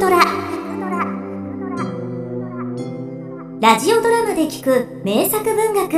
トラ。ラジオドラマで聞く名作文学。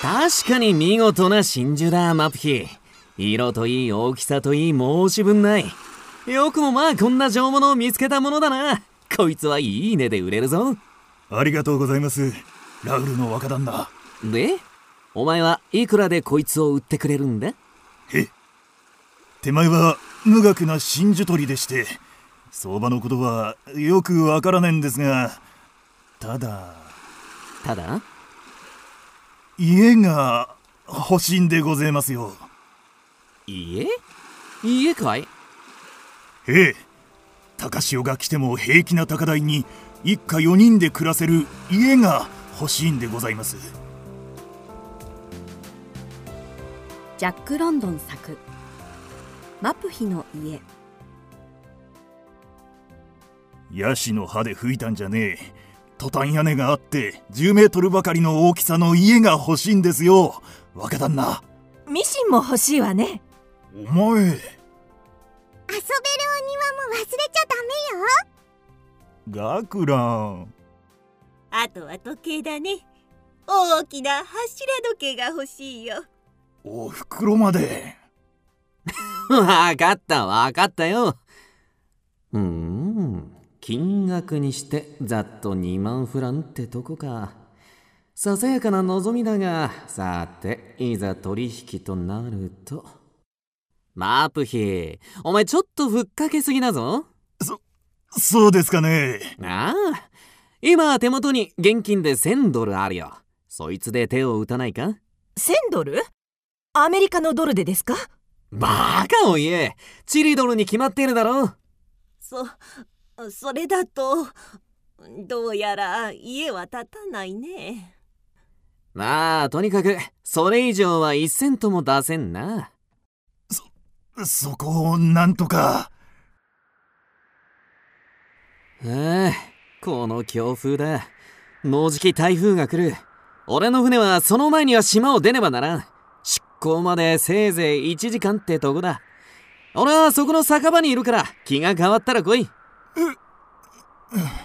確かに見事な真珠だマプヒ。色といい大きさといい申し分ない。よくもまあこんな上物を見つけたものだな。こいつはいい値で売れるぞ。ありがとうございます。ラウルの若旦那。でお前はいくらでこいつを売ってくれるんだ？へ手前は無学な真珠取りでして相場のことはよくわからないんですがただただ？家が欲しいんでございますよ。家？家かい？ええ高潮が来ても平気な高台に一家4人で暮らせる家が欲しいんでございますジャック・ロンドン作「マプヒの家」ヤシの葉で吹いたんじゃねえ。トタン屋根があって10メートルばかりの大きさの家が欲しいんですよ。若旦那。ミシンも欲しいわね。お前。遊べるお庭も忘れちゃダメよ。ガクラン。あとは時計だね。大きな柱時計が欲しいよお袋まで。わかったわかったよ。うーん。金額にしてざっと2万フランってとこか。ささやかな望みだがさていざ取引となると。マープヒお前ちょっとふっかけすぎだぞ。そうですかね。ああ。今手元に現金で1000ドルあるよ。そいつで手を打たないか？1000ドル？アメリカのドルでですか？バカを言えチリドルに決まっているだろ。そそれだとどうやら家は建たないね。まあとにかくそれ以上は1セントも出せんな。そこをなんとか。ああこの強風だ。もうじき台風が来る。俺の船はその前には島を出ねばならん出港までせいぜい1時間ってとこだ。俺はそこの酒場にいるから気が変わったら来い。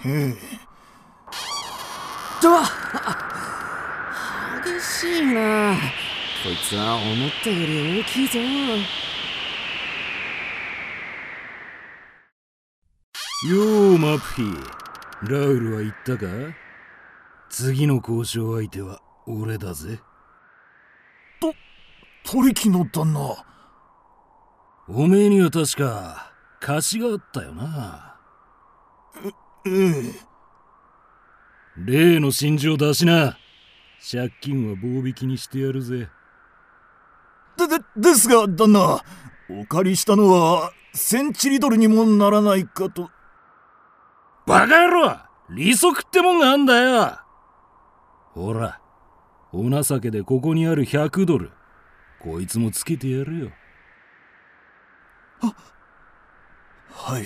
ええと激しいな。こいつは思ったより大きいぞ。ようマプヒラウルは言ったか？次の交渉相手は俺だぜ。取引の旦那。おめえには確か貸しがあったよな。ええ例の真珠を出しな。借金は棒引きにしてやるぜ。ででですが旦那お借りしたのは1000チリドルにもならないかと。バカ野郎利息ってもんがあんだよ。ほらお情けでここにある100ドルこいつもつけてやるよ。はい。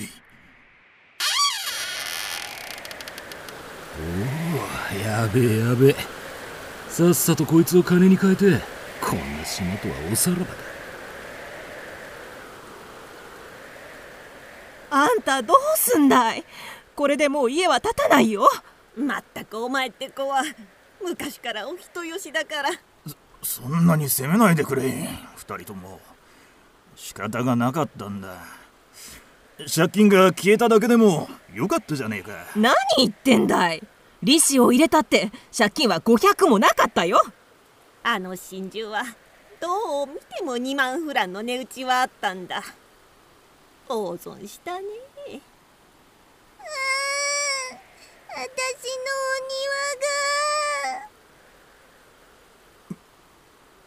おおやべえやべえ。さっさとこいつを金に変えてこんな島とはおさらばだ。あんたどうすんだい？これでもう家は建たないよ。まったくお前って子は昔からお人よしだからそんなに責めないでくれ。二人とも。仕方がなかったんだ。借金が消えただけでもよかったじゃねえか。何言ってんだい。利子を入れたって借金は500もなかったよ。あの真珠はどう見ても2万フランの値打ちはあったんだ。大損したね。うーん私の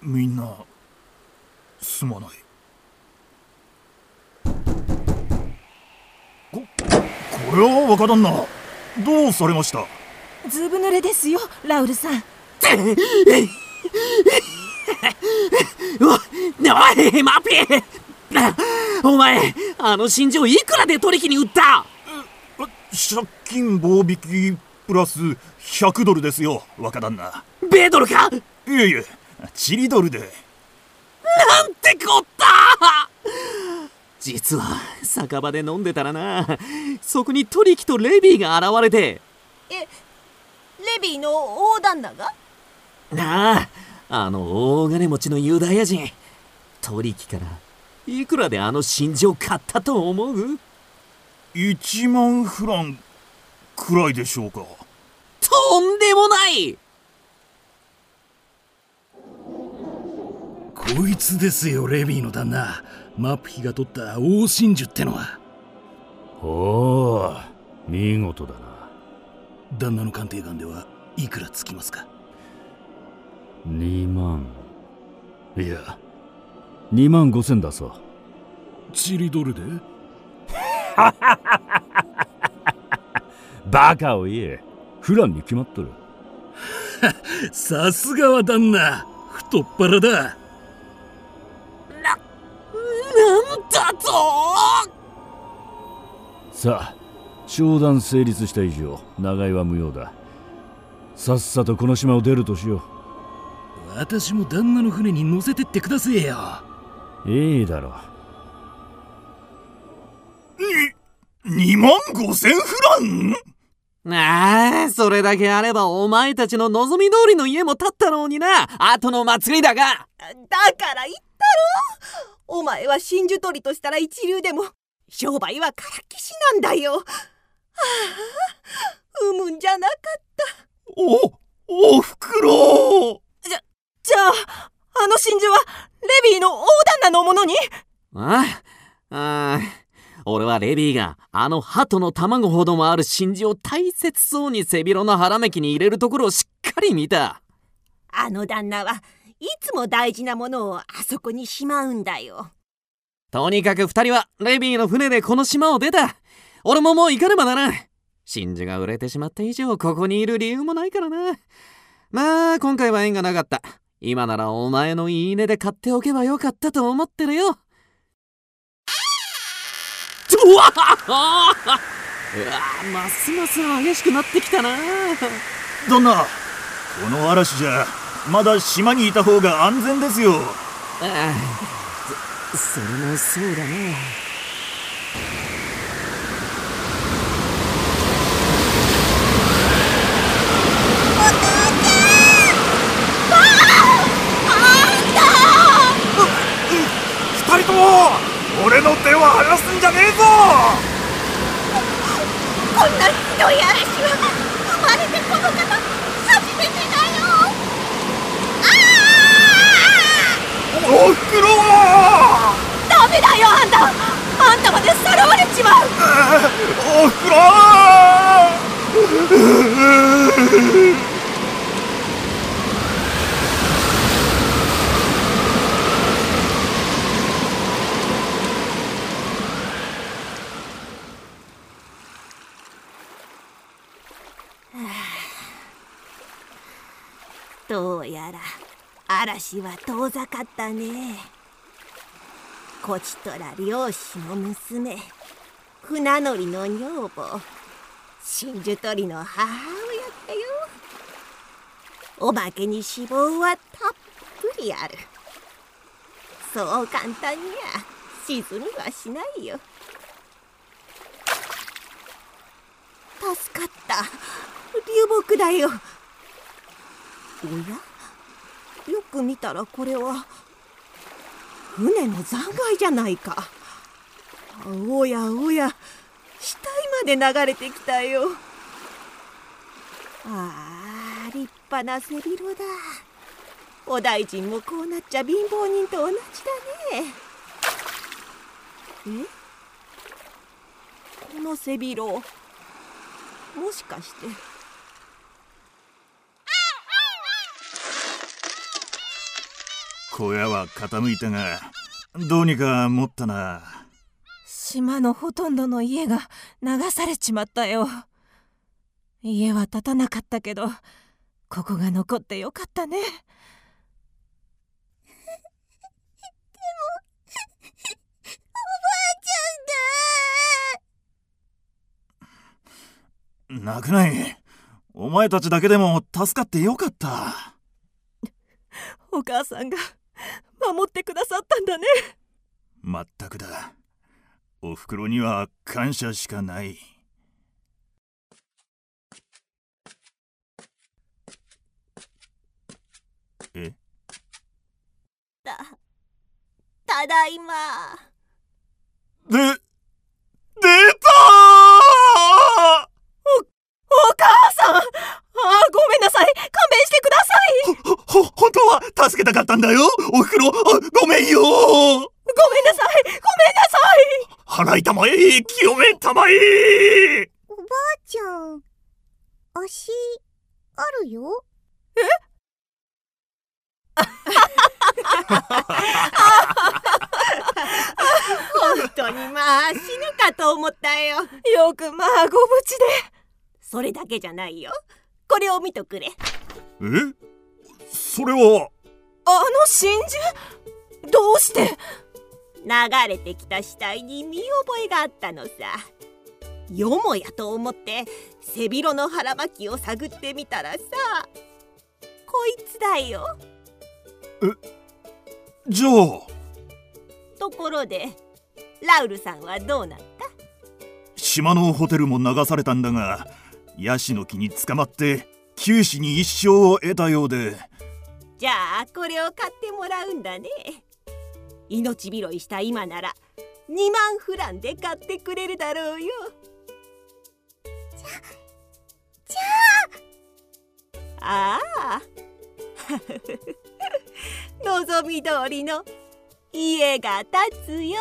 みんなすまない。ここれは若旦那どうされました？ずぶ濡れですよラウルさん。おいマピーお前あの真珠をいくらで取引に売った借金棒引きプラス100ドルですよ若旦那米ドルかいえいえチリドルで。なんててこった実は酒場で飲んでたらなそこにトリキとレビーが現れて。えレビーの大旦那が？なああの大金持ちのユダヤ人。トリキからいくらであの真珠を買ったと思う？1万フランくらいでしょうか。とんでもないこいつですよレビーの旦那。マプヒが取った大真珠ってのは。おお見事だな。旦那の鑑定眼ではいくらつきますか？2万。いや。2万5千だそう。チリドルで？バカを言え。フランに決まっとる。さすがは旦那。太っ腹ださあ商談成立した以上長居は無用だ。さっさとこの島を出るとしよ私も旦那の船に乗せてってくだせえよ。ういいだろ。う2万5千フラン？ああ、それだけあればお前たちの望み通りの家も建ったのにな。後の祭りだが。だから言ったろ？お前は真珠取りとしたら一流でも、商売はからっきしなんだよ。はあ、産むんじゃなかった。お、おふくろじゃ、じゃあ、あの真珠はレビーの大旦那のものに？ああ、ああ。俺はレビーがあの鳩の卵ほどもある真珠を大切そうに背広の腹めきに入れるところをしっかり見たあの旦那はいつも大事なものをあそこにしまうんだよとにかく二人はレビーの船でこの島を出た。俺ももう行かねばならん。真珠が売れてしまった以上ここにいる理由もないからな。まあ今回は縁がなかった。今ならお前のいいねで買っておけばよかったと思ってるよ。うわうわますます激しくなってきたな。旦那この嵐じゃまだ島にいた方が安全ですよ。ああそそれもそうだね。二人とも俺の手は離すんじゃねえぞ！こんなひどい嵐は生まれてこの方初めてだよあおふくろダメだよあんたあんたまでさらわれちまうおふくろどうやら嵐は遠ざかったね。こちとら漁師の娘船乗りの女房真珠取りの母親だよ。おまけに脂肪はたっぷりある。そう簡単には沈みはしないよ。助かった。流木だよ。おやく見たらこれは船の残骸じゃないか。おやおや死体まで流れてきたよ。ああ立派な背広だ。お大臣もこうなっちゃ貧乏人と同じだね。え？この背広もしかして小屋は傾いたがどうにか持ったな。島のほとんどの家が流されちまったよ。家は建たなかったけどここが残ってよかったね。でもおばあちゃんが。泣くない。お前たちだけでも助かってよかった。お母さんが守ってくださったんだね。まったくだ。おふくろには感謝しかない。え？たただいま。で出たお母さんあごめんなさい勘弁してくださいほ、本当は助けたかったんだよ。おふくろ。ごめんよ。ごめんなさい。ごめんなさい。払いたまえ清めたまえおばあちゃん足あるよ？え？本当にまあ死ぬかと思ったよ。よくまあご無事で。それだけじゃないよ。これを見とくれ。え？それはあの真珠？どうして？流れてきた死体に見覚えがあったのさ。よもやと思って背広の腹巻きを探ってみたらさこいつだよ。えじゃあ。ところでラウルさんはどうなった？島のホテルも流されたんだがヤシの木に捕まって九死に一生を得たようでじゃあこれを買ってもらうんだね。命拾いした今なら2万フランで買ってくれるだろうよ。じゃじゃあ。ああ。望み通りの家が建つよ。